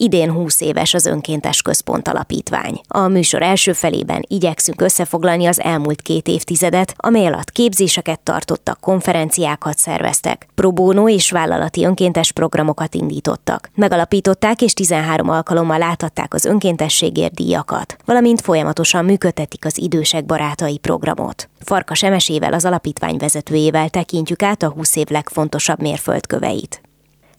Idén 20 éves az Önkéntes Központ Alapítvány. A műsor első felében igyekszünk összefoglalni az elmúlt két évtizedet, amely alatt képzéseket tartottak, konferenciákat szerveztek, próbónó és vállalati önkéntes programokat indítottak. Megalapították és 13 alkalommal láthatták az önkéntességért díjakat, valamint folyamatosan működtetik az idősek barátai programot. Farkas Emesével, az alapítvány vezetőjével tekintjük át a 20 év legfontosabb mérföldköveit.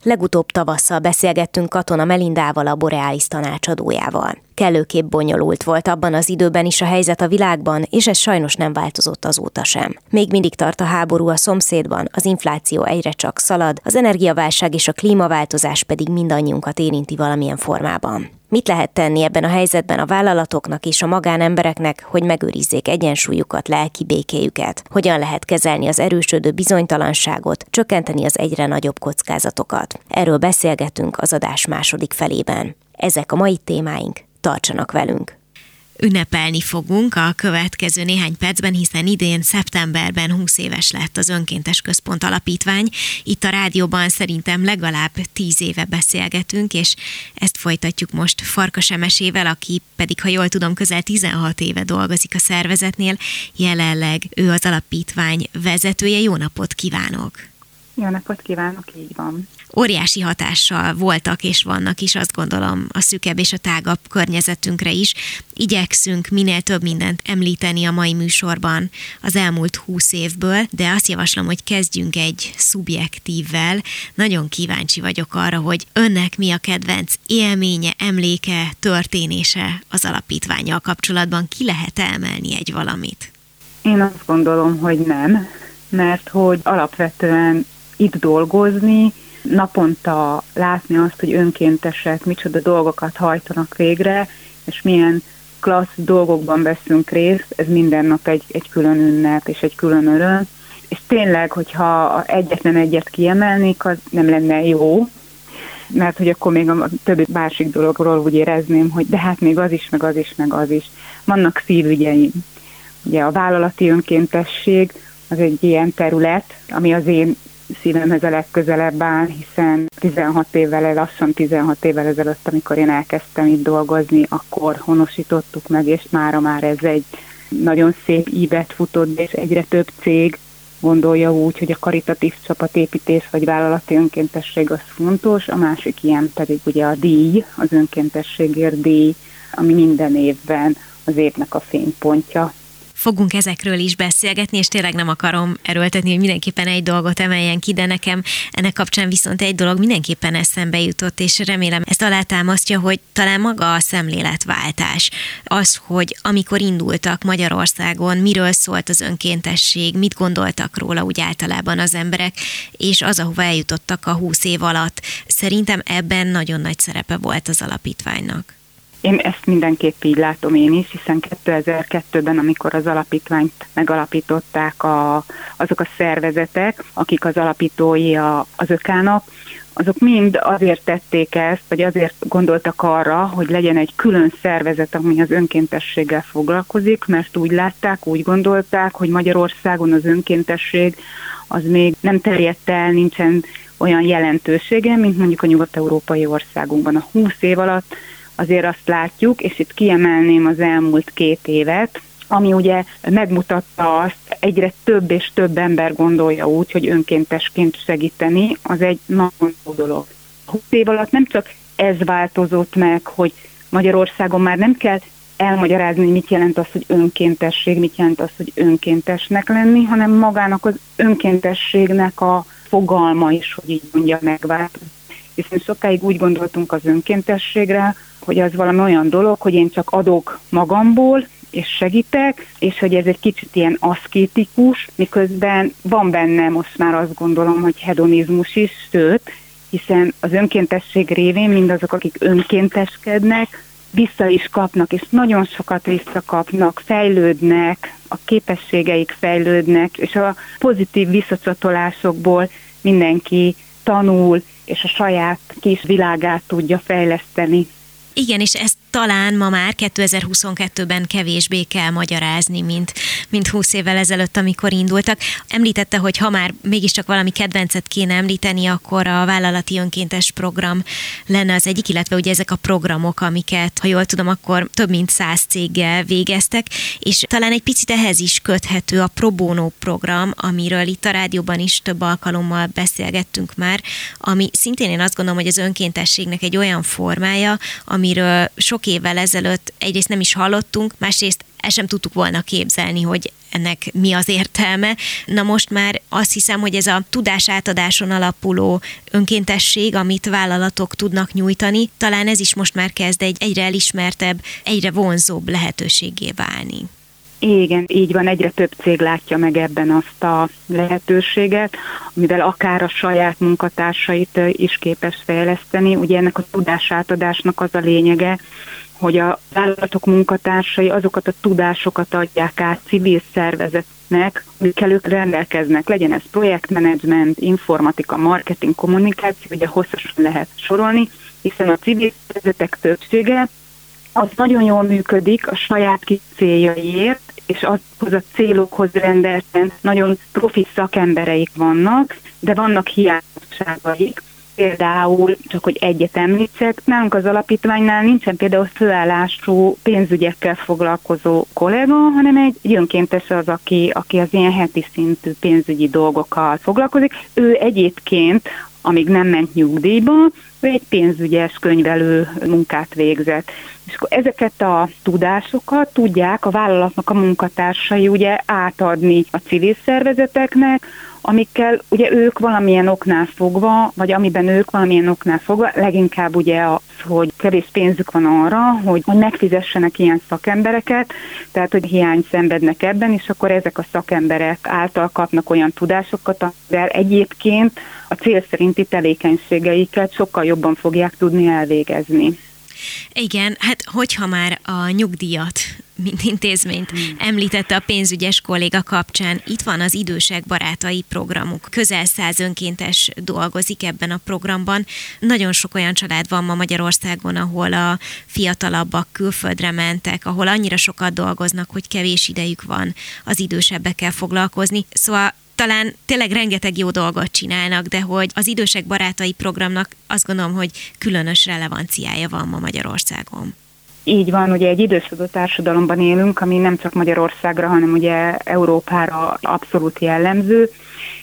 Legutóbb tavasszal beszélgettünk Katona Melindával, a Borealis tanácsadójával. Kellőképp bonyolult volt abban az időben is a helyzet a világban, és ez sajnos nem változott azóta sem. Még mindig tart a háború a szomszédban, az infláció egyre csak szalad, az energiaválság és a klímaváltozás pedig mindannyiunkat érinti valamilyen formában. Mit lehet tenni ebben a helyzetben a vállalatoknak és a magánembereknek, hogy megőrizzék egyensúlyukat, lelki békéjüket? Hogyan lehet kezelni az erősödő bizonytalanságot, csökkenteni az egyre nagyobb kockázatokat? Erről beszélgetünk az adás második felében. Ezek a mai témáink. Tartsanak velünk! Ünnepelni fogunk a következő néhány percben, hiszen idén szeptemberben 20 éves lett az Önkéntes Központ Alapítvány. Itt a rádióban szerintem legalább 10 éve beszélgetünk, és ezt folytatjuk most Farkas Emesével, aki pedig, ha jól tudom, közel 16 éve dolgozik a szervezetnél. Jelenleg ő az alapítvány vezetője. Jó napot kívánok! Jó napot kívánok, így van óriási hatással voltak és vannak is, azt gondolom, a szükebb és a tágabb környezetünkre is. Igyekszünk minél több mindent említeni a mai műsorban az elmúlt húsz évből, de azt javaslom, hogy kezdjünk egy szubjektívvel. Nagyon kíváncsi vagyok arra, hogy önnek mi a kedvenc élménye, emléke, történése az alapítványjal kapcsolatban. Ki lehet emelni egy valamit? Én azt gondolom, hogy nem, mert hogy alapvetően itt dolgozni, naponta látni azt, hogy önkéntesek micsoda dolgokat hajtanak végre, és milyen klassz dolgokban veszünk részt, ez minden nap egy, egy külön ünnep és egy külön öröm. És tényleg, hogyha egyetlen egyet kiemelnék, az nem lenne jó, mert hogy akkor még a többi másik dologról úgy érezném, hogy de hát még az is, meg az is, meg az is. Vannak szívügyeim. Ugye a vállalati önkéntesség az egy ilyen terület, ami az én szívemhez a legközelebb áll, hiszen 16 évvel, lassan 16 évvel ezelőtt, amikor én elkezdtem itt dolgozni, akkor honosítottuk meg, és mára már ez egy nagyon szép ívet futott, és egyre több cég gondolja úgy, hogy a karitatív csapatépítés vagy vállalati önkéntesség az fontos, a másik ilyen pedig ugye a díj, az önkéntességért díj, ami minden évben az évnek a fénypontja fogunk ezekről is beszélgetni, és tényleg nem akarom erőltetni, hogy mindenképpen egy dolgot emeljen ki, de nekem ennek kapcsán viszont egy dolog mindenképpen eszembe jutott, és remélem ezt alátámasztja, hogy talán maga a szemléletváltás. Az, hogy amikor indultak Magyarországon, miről szólt az önkéntesség, mit gondoltak róla úgy általában az emberek, és az, ahova eljutottak a húsz év alatt. Szerintem ebben nagyon nagy szerepe volt az alapítványnak. Én ezt mindenképp így látom én is, hiszen 2002-ben, amikor az alapítványt megalapították a, azok a szervezetek, akik az alapítói a, az ökának, azok mind azért tették ezt, vagy azért gondoltak arra, hogy legyen egy külön szervezet, ami az önkéntességgel foglalkozik, mert úgy látták, úgy gondolták, hogy Magyarországon az önkéntesség az még nem terjedt el, nincsen olyan jelentősége, mint mondjuk a nyugat-európai országunkban. A 20 év alatt azért azt látjuk, és itt kiemelném az elmúlt két évet, ami ugye megmutatta azt, egyre több és több ember gondolja úgy, hogy önkéntesként segíteni, az egy nagyon jó dolog. 20 év alatt nem csak ez változott meg, hogy Magyarországon már nem kell elmagyarázni, hogy mit jelent az, hogy önkéntesség, mit jelent az, hogy önkéntesnek lenni, hanem magának az önkéntességnek a fogalma is, hogy így mondja, megváltozott. Hiszen sokáig úgy gondoltunk az önkéntességre, hogy az valami olyan dolog, hogy én csak adok magamból, és segítek, és hogy ez egy kicsit ilyen aszkétikus, miközben van benne most már azt gondolom, hogy hedonizmus is, sőt, hiszen az önkéntesség révén mindazok, akik önkénteskednek, vissza is kapnak, és nagyon sokat visszakapnak, fejlődnek, a képességeik fejlődnek, és a pozitív visszacsatolásokból mindenki tanul, és a saját kis világát tudja fejleszteni. Igen, és ezt talán ma már 2022-ben kevésbé kell magyarázni, mint, mint 20 évvel ezelőtt, amikor indultak. Említette, hogy ha már mégiscsak valami kedvencet kéne említeni, akkor a vállalati önkéntes program lenne az egyik, illetve ugye ezek a programok, amiket, ha jól tudom, akkor több mint száz céggel végeztek, és talán egy picit ehhez is köthető a Pro Bono program, amiről itt a rádióban is több alkalommal beszélgettünk már, ami szintén én azt gondolom, hogy az önkéntességnek egy olyan formája, amiről sok sok évvel ezelőtt egyrészt nem is hallottunk, másrészt el sem tudtuk volna képzelni, hogy ennek mi az értelme. Na most már azt hiszem, hogy ez a tudás átadáson alapuló önkéntesség, amit vállalatok tudnak nyújtani, talán ez is most már kezd egy egyre elismertebb, egyre vonzóbb lehetőségé válni. Igen, így van, egyre több cég látja meg ebben azt a lehetőséget, amivel akár a saját munkatársait is képes fejleszteni. Ugye ennek a tudásátadásnak az a lényege, hogy a vállalatok munkatársai azokat a tudásokat adják át civil szervezetnek, amikkel ők rendelkeznek. Legyen ez projektmenedzsment, informatika, marketing, kommunikáció, ugye hosszasan lehet sorolni, hiszen a civil szervezetek többsége az nagyon jól működik a saját kis céljaiért, és azhoz a célokhoz rendelten nagyon profi szakembereik vannak, de vannak hiányosságaik, például, csak hogy egyet említsek, nálunk az alapítványnál nincsen például főállású pénzügyekkel foglalkozó kollega, hanem egy önkéntes az, aki, aki az ilyen heti szintű pénzügyi dolgokkal foglalkozik. Ő egyébként amíg nem ment nyugdíjba, ő egy pénzügyes könyvelő munkát végzett. És akkor ezeket a tudásokat tudják a vállalatnak a munkatársai ugye átadni a civil szervezeteknek, amikkel ugye ők valamilyen oknál fogva, vagy amiben ők valamilyen oknál fogva, leginkább ugye az, hogy kevés pénzük van arra, hogy, hogy megfizessenek ilyen szakembereket, tehát hogy hiány szenvednek ebben, és akkor ezek a szakemberek által kapnak olyan tudásokat, amivel egyébként a cél szerinti tevékenységeiket sokkal jobban fogják tudni elvégezni. Igen, hát hogyha már a nyugdíjat mint intézményt hmm. említette a pénzügyes kolléga kapcsán. Itt van az idősek barátai programuk. Közel száz önkéntes dolgozik ebben a programban. Nagyon sok olyan család van ma Magyarországon, ahol a fiatalabbak külföldre mentek, ahol annyira sokat dolgoznak, hogy kevés idejük van az idősebbekkel foglalkozni. Szóval talán tényleg rengeteg jó dolgot csinálnak, de hogy az idősek barátai programnak azt gondolom, hogy különös relevanciája van ma Magyarországon. Így van, ugye egy idősödő társadalomban élünk, ami nem csak Magyarországra, hanem ugye Európára abszolút jellemző,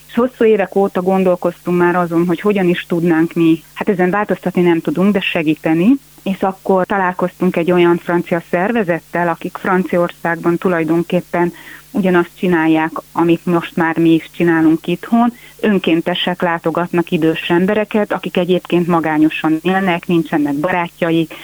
és hosszú évek óta gondolkoztunk már azon, hogy hogyan is tudnánk mi, hát ezen változtatni nem tudunk, de segíteni, és akkor találkoztunk egy olyan francia szervezettel, akik Franciaországban tulajdonképpen ugyanazt csinálják, amit most már mi is csinálunk itthon. Önkéntesek látogatnak idős embereket, akik egyébként magányosan élnek, nincsenek barátjaik,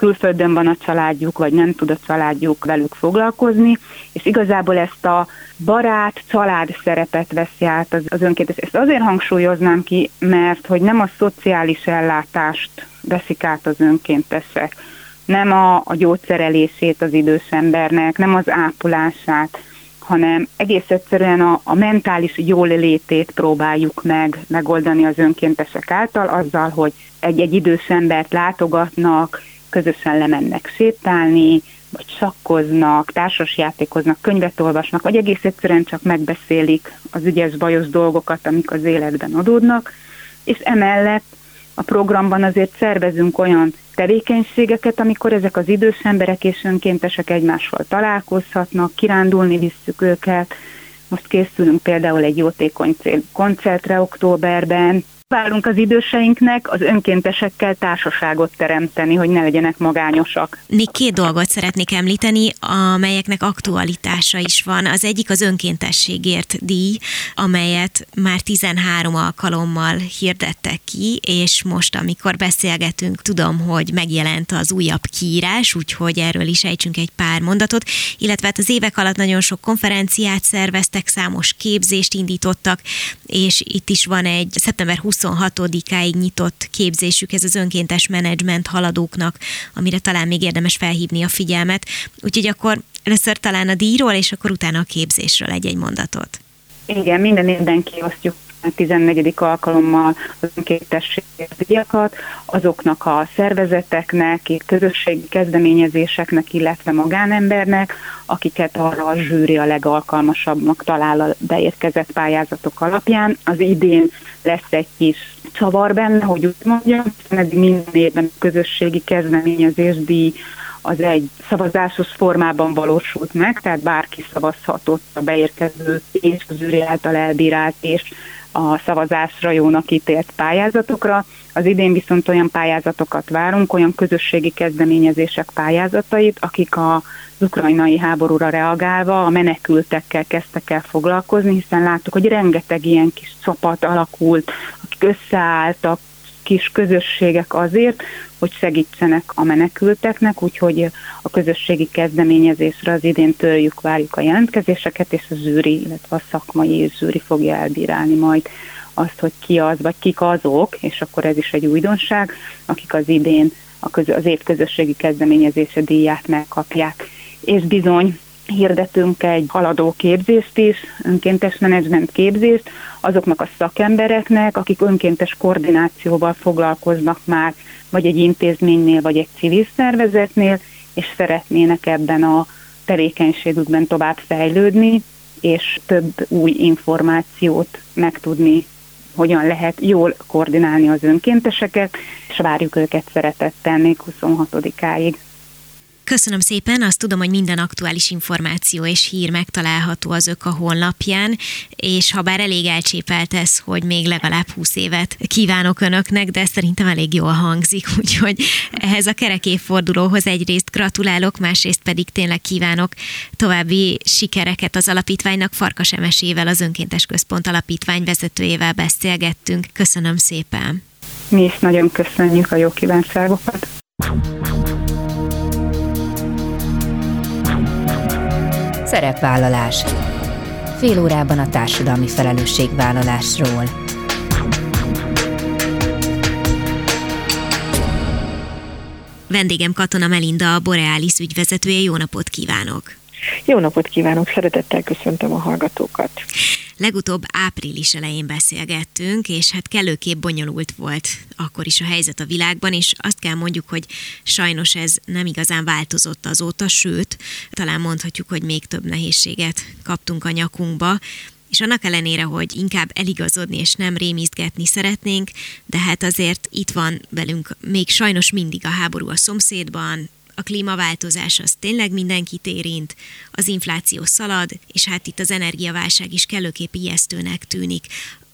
külföldön van a családjuk, vagy nem tud a családjuk velük foglalkozni, és igazából ezt a barát, család szerepet veszi át az, önkéntes. Ezt azért hangsúlyoznám ki, mert hogy nem a szociális ellátást veszik át az önkéntesek, nem a, a gyógyszerelését az idős embernek, nem az ápolását, hanem egész egyszerűen a, a mentális jólétét próbáljuk meg megoldani az önkéntesek által, azzal, hogy egy-egy idős embert látogatnak, közösen lemennek sétálni, vagy sakkoznak, társasjátékoznak, könyvet olvasnak, vagy egész egyszerűen csak megbeszélik az ügyes, bajos dolgokat, amik az életben adódnak, és emellett a programban azért szervezünk olyan tevékenységeket, amikor ezek az idős emberek és önkéntesek egymással találkozhatnak, kirándulni visszük őket. Most készülünk például egy jótékony cél koncertre októberben, Válunk az időseinknek az önkéntesekkel társaságot teremteni, hogy ne legyenek magányosak. Még két dolgot szeretnék említeni, amelyeknek aktualitása is van. Az egyik az önkéntességért díj, amelyet már 13 alkalommal hirdettek ki, és most, amikor beszélgetünk, tudom, hogy megjelent az újabb kiírás, úgyhogy erről is ejtsünk egy pár mondatot, illetve hát az évek alatt nagyon sok konferenciát szerveztek, számos képzést indítottak, és itt is van egy szeptember 20 26-áig nyitott képzésük, ez az önkéntes menedzsment haladóknak, amire talán még érdemes felhívni a figyelmet. Úgyhogy akkor először talán a díjról, és akkor utána a képzésről egy-egy mondatot. Igen, minden évben kiosztjuk 14. alkalommal az azoknak a szervezeteknek, közösségi kezdeményezéseknek, illetve magánembernek, akiket arra a zsűri a legalkalmasabbnak talál a beérkezett pályázatok alapján. Az idén lesz egy kis csavar benne, hogy úgy mondjam, eddig minden évben közösségi kezdeményezés díj az egy szavazásos formában valósult meg, tehát bárki szavazhatott a beérkező és az űri által elbírált és a szavazásra jónak ítélt pályázatokra. Az idén viszont olyan pályázatokat várunk, olyan közösségi kezdeményezések pályázatait, akik az ukrajnai háborúra reagálva a menekültekkel kezdtek el foglalkozni, hiszen láttuk, hogy rengeteg ilyen kis csapat alakult, akik összeálltak, kis közösségek azért, hogy segítsenek a menekülteknek, úgyhogy a közösségi kezdeményezésre az idén törjük, várjuk a jelentkezéseket, és a zűri, illetve a szakmai zűri fogja elbírálni majd azt, hogy ki az, vagy kik azok, és akkor ez is egy újdonság, akik az idén a köz, az év közösségi kezdeményezése díját megkapják. És bizony, hirdetünk egy haladó képzést is, önkéntes menedzsment képzést, azoknak a szakembereknek, akik önkéntes koordinációval foglalkoznak már, vagy egy intézménynél, vagy egy civil szervezetnél, és szeretnének ebben a tevékenységükben tovább fejlődni, és több új információt megtudni, hogyan lehet jól koordinálni az önkénteseket, és várjuk őket szeretettel még 26-áig. Köszönöm szépen, azt tudom, hogy minden aktuális információ és hír megtalálható az ök a honlapján, és ha bár elég elcsépelt ez, hogy még legalább 20 évet kívánok önöknek, de szerintem elég jól hangzik, úgyhogy ehhez a kerek évfordulóhoz egyrészt gratulálok, másrészt pedig tényleg kívánok további sikereket az alapítványnak. Farkas Emesével, az Önkéntes Központ alapítvány vezetőjével beszélgettünk. Köszönöm szépen! Mi is nagyon köszönjük a jó kívánságokat! Szerepvállalás. Fél órában a társadalmi felelősségvállalásról. Vendégem Katona Melinda, a Borealis ügyvezetője. Jó napot kívánok! Jó napot kívánok, szeretettel köszöntöm a hallgatókat. Legutóbb április elején beszélgettünk, és hát kellőképp bonyolult volt akkor is a helyzet a világban, és azt kell mondjuk, hogy sajnos ez nem igazán változott azóta, sőt, talán mondhatjuk, hogy még több nehézséget kaptunk a nyakunkba, és annak ellenére, hogy inkább eligazodni és nem rémizgetni szeretnénk, de hát azért itt van velünk még sajnos mindig a háború a szomszédban, a klímaváltozás az tényleg mindenkit érint, az infláció szalad, és hát itt az energiaválság is kellőképp ijesztőnek tűnik.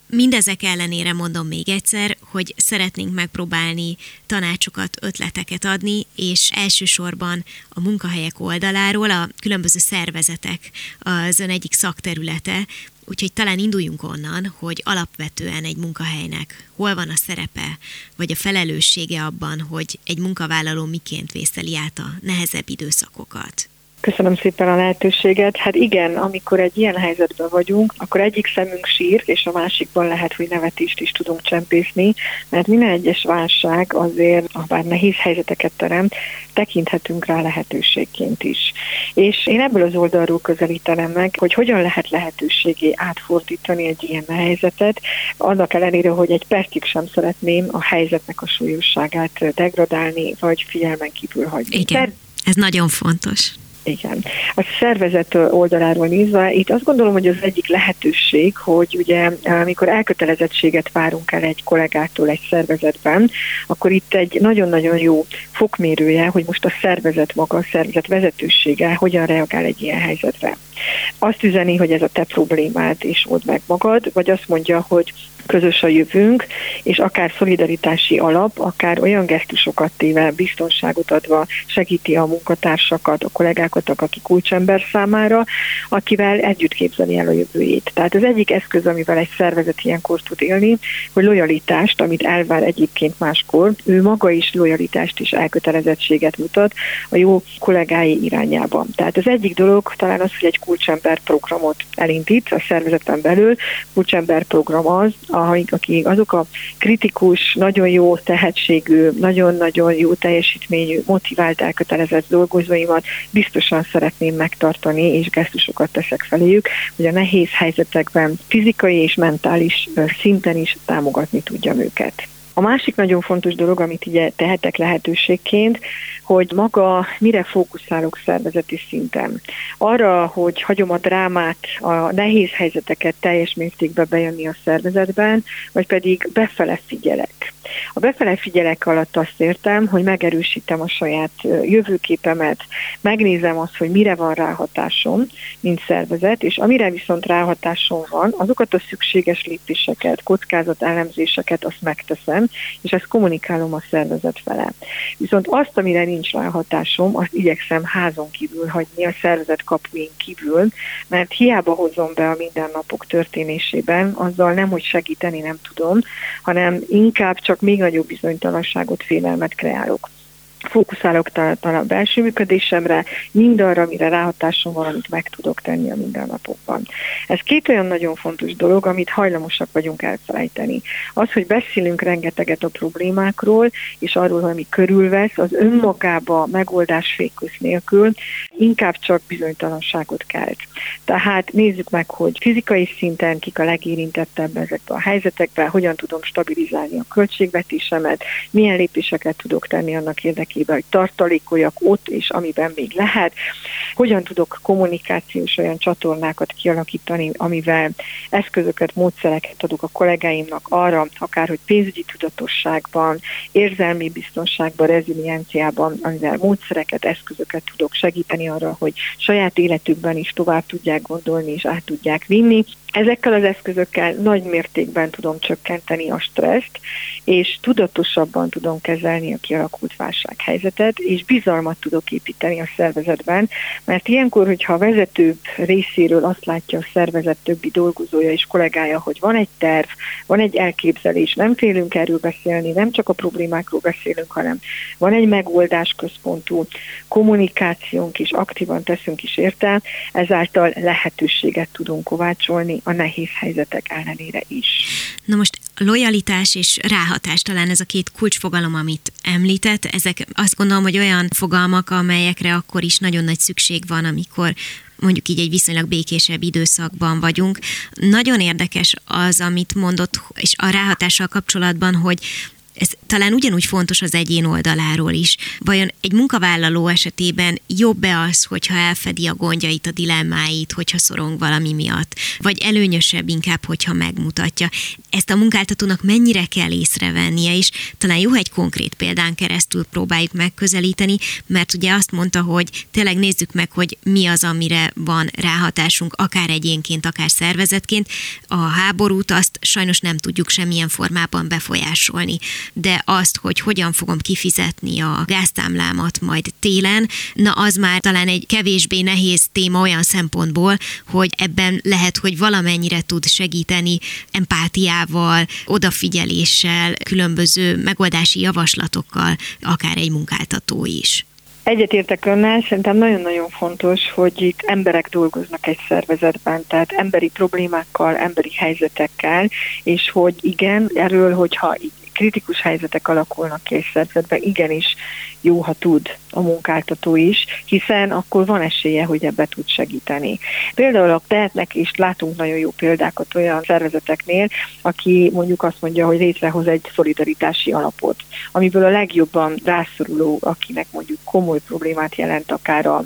Mindezek ellenére mondom még egyszer, hogy szeretnénk megpróbálni tanácsokat, ötleteket adni, és elsősorban a munkahelyek oldaláról a különböző szervezetek az ön egyik szakterülete, Úgyhogy talán induljunk onnan, hogy alapvetően egy munkahelynek hol van a szerepe, vagy a felelőssége abban, hogy egy munkavállaló miként vészeli át a nehezebb időszakokat. Köszönöm szépen a lehetőséget. Hát igen, amikor egy ilyen helyzetben vagyunk, akkor egyik szemünk sír, és a másikban lehet, hogy nevetést is tudunk csempészni, mert minden egyes válság azért, ha bár nehéz helyzeteket teremt, tekinthetünk rá lehetőségként is. És én ebből az oldalról közelítenem meg, hogy hogyan lehet lehetőségé átfordítani egy ilyen helyzetet, annak ellenére, hogy egy percig sem szeretném a helyzetnek a súlyosságát degradálni, vagy figyelmen kívül hagyni. Igen, ez nagyon fontos. Igen. A szervezet oldaláról nézve, itt azt gondolom, hogy az egyik lehetőség, hogy ugye amikor elkötelezettséget várunk el egy kollégától egy szervezetben, akkor itt egy nagyon-nagyon jó fokmérője, hogy most a szervezet maga, a szervezet vezetősége hogyan reagál egy ilyen helyzetre. Azt üzeni, hogy ez a te problémád, és old meg magad, vagy azt mondja, hogy közös a jövőnk, és akár szolidaritási alap, akár olyan gesztusokat téve, biztonságot adva segíti a munkatársakat, a kollégákat, aki kulcsember számára, akivel együtt képzeli el a jövőjét. Tehát az egyik eszköz, amivel egy szervezet ilyenkor tud élni, hogy lojalitást, amit elvár egyébként máskor, ő maga is lojalitást és elkötelezettséget mutat a jó kollégái irányában. Tehát az egyik dolog talán az, hogy egy kulcsember programot elindít a szervezeten belül. Kulcsember program az, akik azok a kritikus, nagyon jó tehetségű, nagyon-nagyon jó teljesítményű, motivált, elkötelezett dolgozóimat biztosan szeretném megtartani, és gesztusokat teszek feléjük, hogy a nehéz helyzetekben fizikai és mentális szinten is támogatni tudjam őket. A másik nagyon fontos dolog, amit ugye tehetek lehetőségként, hogy maga mire fókuszálok szervezeti szinten. Arra, hogy hagyom a drámát, a nehéz helyzeteket teljes mértékben bejönni a szervezetben, vagy pedig befele figyelek. A befele figyelek alatt azt értem, hogy megerősítem a saját jövőképemet, megnézem azt, hogy mire van ráhatásom, mint szervezet, és amire viszont ráhatásom van, azokat a szükséges lépéseket, kockázat elemzéseket azt megteszem, és ezt kommunikálom a szervezet fele. Viszont azt, amire nincs ráhatásom, azt igyekszem házon kívül hagyni, a szervezet kapuin kívül, mert hiába hozom be a mindennapok történésében, azzal nem, hogy segíteni nem tudom, hanem inkább csak még nagyobb bizonytalanságot, félelmet kreálok fókuszálok talán a belső működésemre, mindarra, amire ráhatásom van, amit meg tudok tenni a mindennapokban. Ez két olyan nagyon fontos dolog, amit hajlamosak vagyunk elfelejteni. Az, hogy beszélünk rengeteget a problémákról, és arról, ami körülvesz, az önmagába megoldás fékusz nélkül inkább csak bizonytalanságot kelt. Tehát nézzük meg, hogy fizikai szinten kik a legérintettebb ezekben a helyzetekben, hogyan tudom stabilizálni a költségvetésemet, milyen lépéseket tudok tenni annak érdekében, érdekében, hogy tartalékoljak ott, és amiben még lehet. Hogyan tudok kommunikációs olyan csatornákat kialakítani, amivel eszközöket, módszereket adok a kollégáimnak arra, akár hogy pénzügyi tudatosságban, érzelmi biztonságban, rezilienciában, amivel módszereket, eszközöket tudok segíteni arra, hogy saját életükben is tovább tudják gondolni és át tudják vinni. Ezekkel az eszközökkel nagy mértékben tudom csökkenteni a stresszt, és tudatosabban tudom kezelni a kialakult válsághelyzetet, és bizalmat tudok építeni a szervezetben, mert ilyenkor, hogyha a vezető részéről azt látja a szervezet többi dolgozója és kollégája, hogy van egy terv, van egy elképzelés, nem félünk erről beszélni, nem csak a problémákról beszélünk, hanem van egy megoldás központú kommunikációnk is, aktívan teszünk is érte, ezáltal lehetőséget tudunk kovácsolni a nehéz helyzetek ellenére is. Na most lojalitás és ráhatás talán ez a két kulcsfogalom, amit említett. Ezek azt gondolom, hogy olyan fogalmak, amelyekre akkor is nagyon nagy szükség van, amikor mondjuk így egy viszonylag békésebb időszakban vagyunk. Nagyon érdekes az, amit mondott, és a ráhatással kapcsolatban, hogy ez talán ugyanúgy fontos az egyén oldaláról is. Vajon egy munkavállaló esetében jobb-e az, hogyha elfedi a gondjait, a dilemmáit, hogyha szorong valami miatt? Vagy előnyösebb inkább, hogyha megmutatja? Ezt a munkáltatónak mennyire kell észrevennie, és talán jó, egy konkrét példán keresztül próbáljuk megközelíteni, mert ugye azt mondta, hogy tényleg nézzük meg, hogy mi az, amire van ráhatásunk, akár egyénként, akár szervezetként. A háborút azt sajnos nem tudjuk semmilyen formában befolyásolni de azt, hogy hogyan fogom kifizetni a gáztámlámat majd télen, na az már talán egy kevésbé nehéz téma olyan szempontból, hogy ebben lehet, hogy valamennyire tud segíteni empátiával, odafigyeléssel, különböző megoldási javaslatokkal, akár egy munkáltató is. Egyetértek önnel, szerintem nagyon-nagyon fontos, hogy itt emberek dolgoznak egy szervezetben, tehát emberi problémákkal, emberi helyzetekkel, és hogy igen, erről, hogyha kritikus helyzetek alakulnak ki egy szervezetben, igenis jó, ha tud a munkáltató is, hiszen akkor van esélye, hogy ebbe tud segíteni. Például a tehetnek is látunk nagyon jó példákat olyan szervezeteknél, aki mondjuk azt mondja, hogy létrehoz egy szolidaritási alapot, amiből a legjobban rászoruló, akinek mondjuk komoly problémát jelent akár a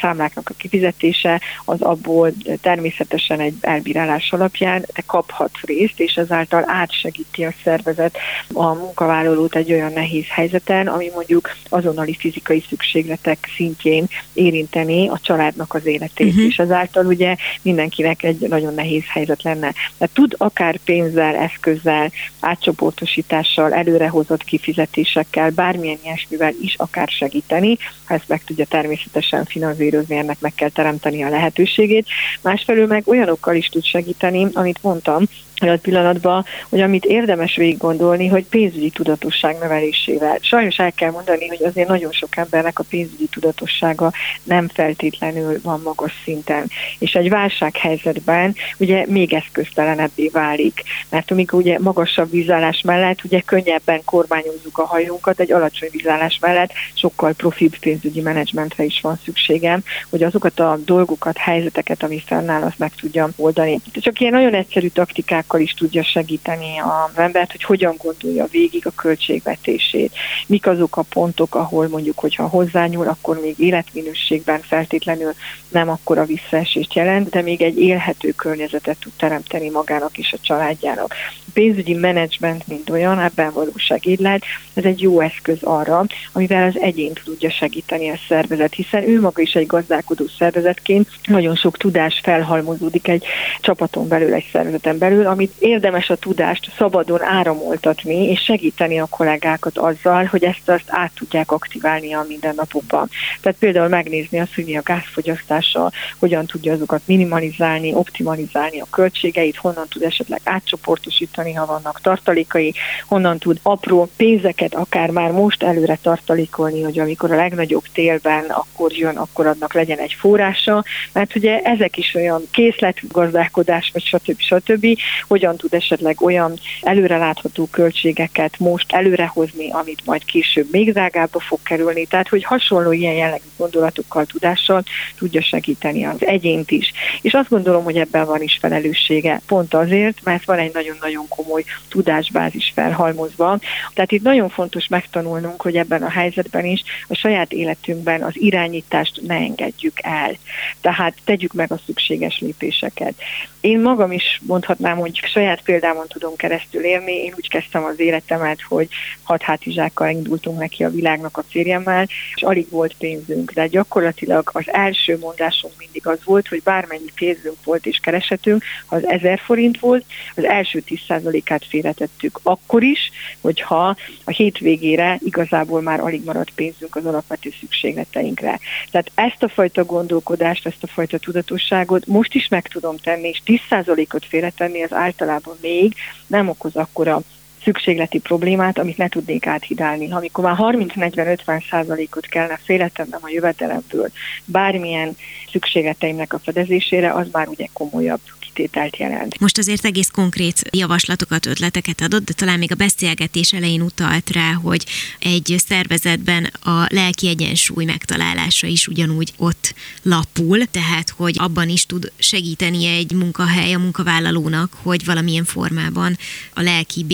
számláknak a kifizetése, az abból természetesen egy elbírálás alapján de kaphat részt, és ezáltal átsegíti a szervezet a munkavállalót egy olyan nehéz helyzeten, ami mondjuk az azonnali fizikai szükségletek szintjén érinteni a családnak az életét, uh-huh. és ezáltal ugye mindenkinek egy nagyon nehéz helyzet lenne. Tehát tud akár pénzzel, eszközzel, átcsoportosítással, előrehozott kifizetésekkel, bármilyen ilyesmivel is akár segíteni, ha ezt meg tudja természetesen finanszírozni, ennek meg kell teremteni a lehetőségét. Másfelől meg olyanokkal is tud segíteni, amit mondtam, olyan pillanatban, hogy amit érdemes végig gondolni, hogy pénzügyi tudatosság növelésével. Sajnos el kell mondani, hogy azért nagyon sok embernek a pénzügyi tudatossága nem feltétlenül van magas szinten. És egy válsághelyzetben ugye még eszköztelenebbé válik. Mert amikor ugye magasabb vízállás mellett ugye könnyebben kormányozzuk a hajónkat, egy alacsony vízállás mellett sokkal profibb pénzügyi menedzsmentre is van szükségem, hogy azokat a dolgokat, helyzeteket, ami fennáll, azt meg tudjam oldani. Csak ilyen nagyon egyszerű taktikák példákkal is tudja segíteni az embert, hogy hogyan gondolja végig a költségvetését. Mik azok a pontok, ahol mondjuk, hogyha hozzányúl, akkor még életminőségben feltétlenül nem akkora visszaesést jelent, de még egy élhető környezetet tud teremteni magának és a családjának. A pénzügyi menedzsment, mint olyan, ebben valóság így lehet, ez egy jó eszköz arra, amivel az egyént tudja segíteni a szervezet, hiszen ő maga is egy gazdálkodó szervezetként nagyon sok tudás felhalmozódik egy csapaton belül, egy szervezeten belül, amit érdemes a tudást szabadon áramoltatni, és segíteni a kollégákat azzal, hogy ezt azt át tudják aktiválni a mindennapokban. Tehát például megnézni azt, hogy mi a gázfogyasztása, hogyan tudja azokat minimalizálni, optimalizálni a költségeit, honnan tud esetleg átcsoportosítani, ha vannak tartalékai, honnan tud apró pénzeket akár már most előre tartalékolni, hogy amikor a legnagyobb télben akkor jön, akkor adnak legyen egy forrása, mert ugye ezek is olyan készletgazdálkodás, vagy stb. stb., hogyan tud esetleg olyan előrelátható költségeket most előrehozni, amit majd később még drágábbba fog kerülni. Tehát, hogy hasonló ilyen jellegű gondolatokkal, tudással tudja segíteni az egyént is. És azt gondolom, hogy ebben van is felelőssége. Pont azért, mert van egy nagyon-nagyon komoly tudásbázis felhalmozva. Tehát itt nagyon fontos megtanulnunk, hogy ebben a helyzetben is a saját életünkben az irányítást ne engedjük el. Tehát tegyük meg a szükséges lépéseket. Én magam is mondhatnám, hogy saját példámon tudom keresztül élni. Én úgy kezdtem az életemet, hogy hat hátizsákkal indultunk neki a világnak a férjemmel, és alig volt pénzünk. De gyakorlatilag az első mondásunk mindig az volt, hogy bármennyi pénzünk volt és keresetünk, ha az 1000 forint volt, az első 10%-át félretettük akkor is, hogyha a hétvégére igazából már alig maradt pénzünk az alapvető szükségleteinkre. Tehát ezt a fajta gondolkodást, ezt a fajta tudatosságot most is meg tudom tenni, és 10%-ot félretenni az általában még nem okoz akkora szükségleti problémát, amit ne tudnék áthidálni. Amikor már 30-40-50 százalékot kellene félretennem a jövedelemből bármilyen szükségleteimnek a fedezésére, az már ugye komolyabb kitételt jelent. Most azért egész konkrét javaslatokat, ötleteket adott, de talán még a beszélgetés elején utalt rá, hogy egy szervezetben a lelki egyensúly megtalálása is ugyanúgy ott lapul, tehát hogy abban is tud segíteni egy munkahely a munkavállalónak, hogy valamilyen formában a lelki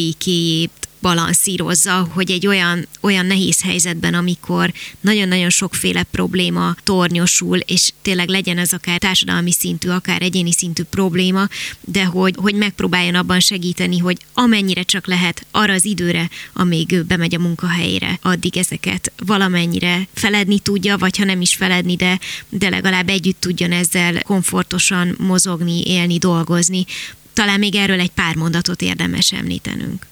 békéjét balanszírozza, hogy egy olyan, olyan nehéz helyzetben, amikor nagyon-nagyon sokféle probléma tornyosul, és tényleg legyen ez akár társadalmi szintű, akár egyéni szintű probléma, de hogy, hogy megpróbáljon abban segíteni, hogy amennyire csak lehet arra az időre, amíg ő bemegy a munkahelyére, addig ezeket valamennyire feledni tudja, vagy ha nem is feledni, de, de legalább együtt tudjon ezzel komfortosan mozogni, élni, dolgozni. Talán még erről egy pár mondatot érdemes említenünk.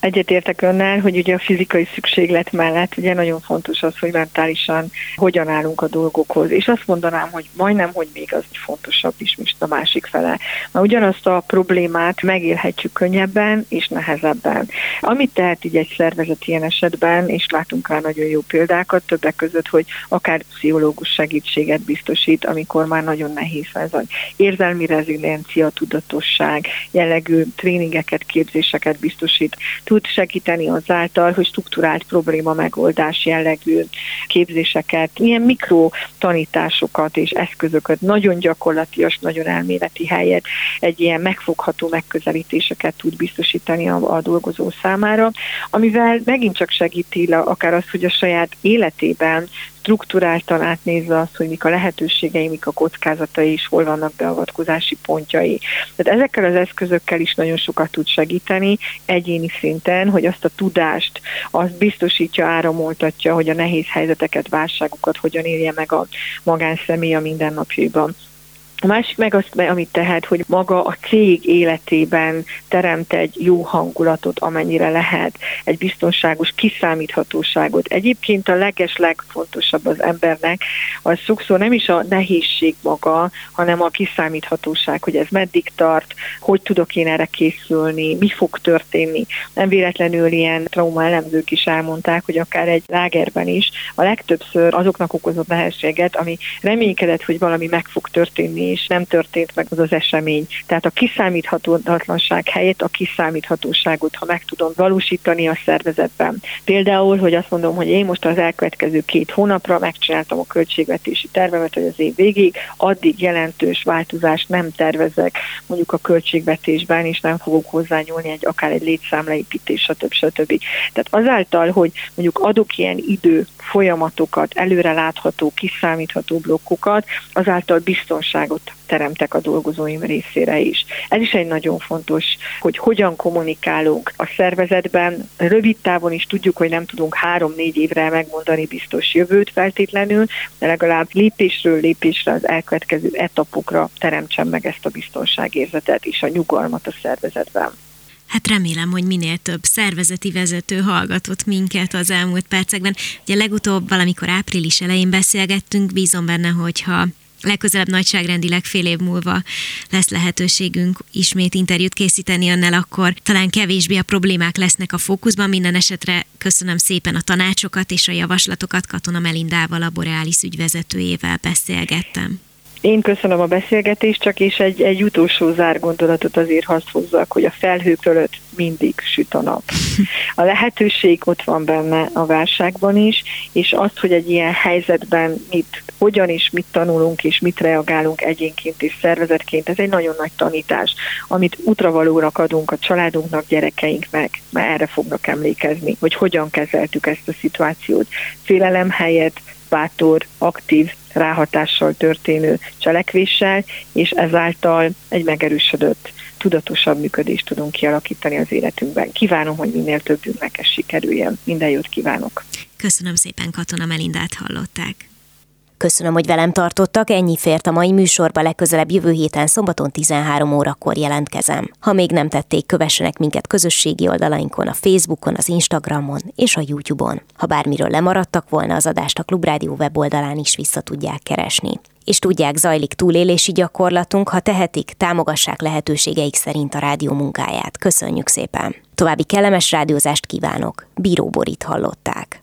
Egyetértek önnel, hogy ugye a fizikai szükséglet mellett ugye nagyon fontos az, hogy mentálisan hogyan állunk a dolgokhoz. És azt mondanám, hogy majdnem, hogy még az fontosabb is, mint a másik fele. Mert ugyanazt a problémát megélhetjük könnyebben és nehezebben. Amit tehet így egy szervezet ilyen esetben, és látunk rá nagyon jó példákat, többek között, hogy akár pszichológus segítséget biztosít, amikor már nagyon nehéz ez az érzelmi reziliencia, tudatosság, jellegű tréningeket, képzéseket biztosít tud segíteni azáltal, hogy struktúrált probléma megoldás jellegű képzéseket, ilyen mikro tanításokat és eszközöket, nagyon gyakorlatias, nagyon elméleti helyet, egy ilyen megfogható megközelítéseket tud biztosítani a, a dolgozó számára, amivel megint csak segíti akár az, hogy a saját életében struktúráltan átnézve azt, hogy mik a lehetőségei, mik a kockázatai, és hol vannak beavatkozási pontjai. Tehát ezekkel az eszközökkel is nagyon sokat tud segíteni egyéni szinten, hogy azt a tudást, azt biztosítja, áramoltatja, hogy a nehéz helyzeteket, válságokat hogyan élje meg a magánszemély a mindennapjaiban. A másik meg azt, amit tehet, hogy maga a cég életében teremt egy jó hangulatot, amennyire lehet, egy biztonságos kiszámíthatóságot. Egyébként a leges legfontosabb az embernek, az sokszor nem is a nehézség maga, hanem a kiszámíthatóság, hogy ez meddig tart, hogy tudok én erre készülni, mi fog történni. Nem véletlenül ilyen trauma elemzők is elmondták, hogy akár egy lágerben is a legtöbbször azoknak okozott nehézséget, ami reménykedett, hogy valami meg fog történni, és nem történt meg az az esemény. Tehát a kiszámíthatatlanság helyett a kiszámíthatóságot, ha meg tudom valósítani a szervezetben. Például, hogy azt mondom, hogy én most az elkövetkező két hónapra megcsináltam a költségvetési tervemet, hogy az év végig, addig jelentős változást nem tervezek mondjuk a költségvetésben, és nem fogok hozzányúlni egy akár egy létszámleépítés, stb. stb. Tehát azáltal, hogy mondjuk adok ilyen idő folyamatokat, előrelátható, kiszámítható blokkokat, azáltal biztonságot teremtek a dolgozóim részére is. Ez is egy nagyon fontos, hogy hogyan kommunikálunk a szervezetben. Rövid távon is tudjuk, hogy nem tudunk három-négy évre megmondani biztos jövőt feltétlenül, de legalább lépésről lépésre az elkövetkező etapokra teremtsen meg ezt a biztonságérzetet és a nyugalmat a szervezetben. Hát remélem, hogy minél több szervezeti vezető hallgatott minket az elmúlt percekben. Ugye legutóbb valamikor április elején beszélgettünk, bízom benne, hogyha legközelebb nagyságrendileg fél év múlva lesz lehetőségünk ismét interjút készíteni önnel, akkor talán kevésbé a problémák lesznek a fókuszban. Minden esetre köszönöm szépen a tanácsokat és a javaslatokat. Katona Melindával, a Borealis ügyvezetőjével beszélgettem. Én köszönöm a beszélgetést, csak és egy, egy utolsó zárgondolatot azért hadd hozzak, hogy a felhők fölött mindig süt a nap. A lehetőség ott van benne a válságban is, és azt, hogy egy ilyen helyzetben mit, hogyan is mit tanulunk, és mit reagálunk egyénként és szervezetként, ez egy nagyon nagy tanítás, amit útravalórak adunk a családunknak, gyerekeinknek, mert erre fognak emlékezni, hogy hogyan kezeltük ezt a szituációt. Félelem helyett bátor, aktív, ráhatással történő cselekvéssel, és ezáltal egy megerősödött, tudatosabb működést tudunk kialakítani az életünkben. Kívánom, hogy minél többünknek ez sikerüljön. Minden jót kívánok! Köszönöm szépen, Katona Melindát hallották. Köszönöm, hogy velem tartottak, ennyi fért a mai műsorba, legközelebb jövő héten szombaton 13 órakor jelentkezem. Ha még nem tették, kövessenek minket közösségi oldalainkon, a Facebookon, az Instagramon és a YouTube-on. Ha bármiről lemaradtak volna, az adást a Klubrádió weboldalán is vissza tudják keresni és tudják, zajlik túlélési gyakorlatunk, ha tehetik, támogassák lehetőségeik szerint a rádió munkáját. Köszönjük szépen! További kellemes rádiózást kívánok! Bíró Borit hallották.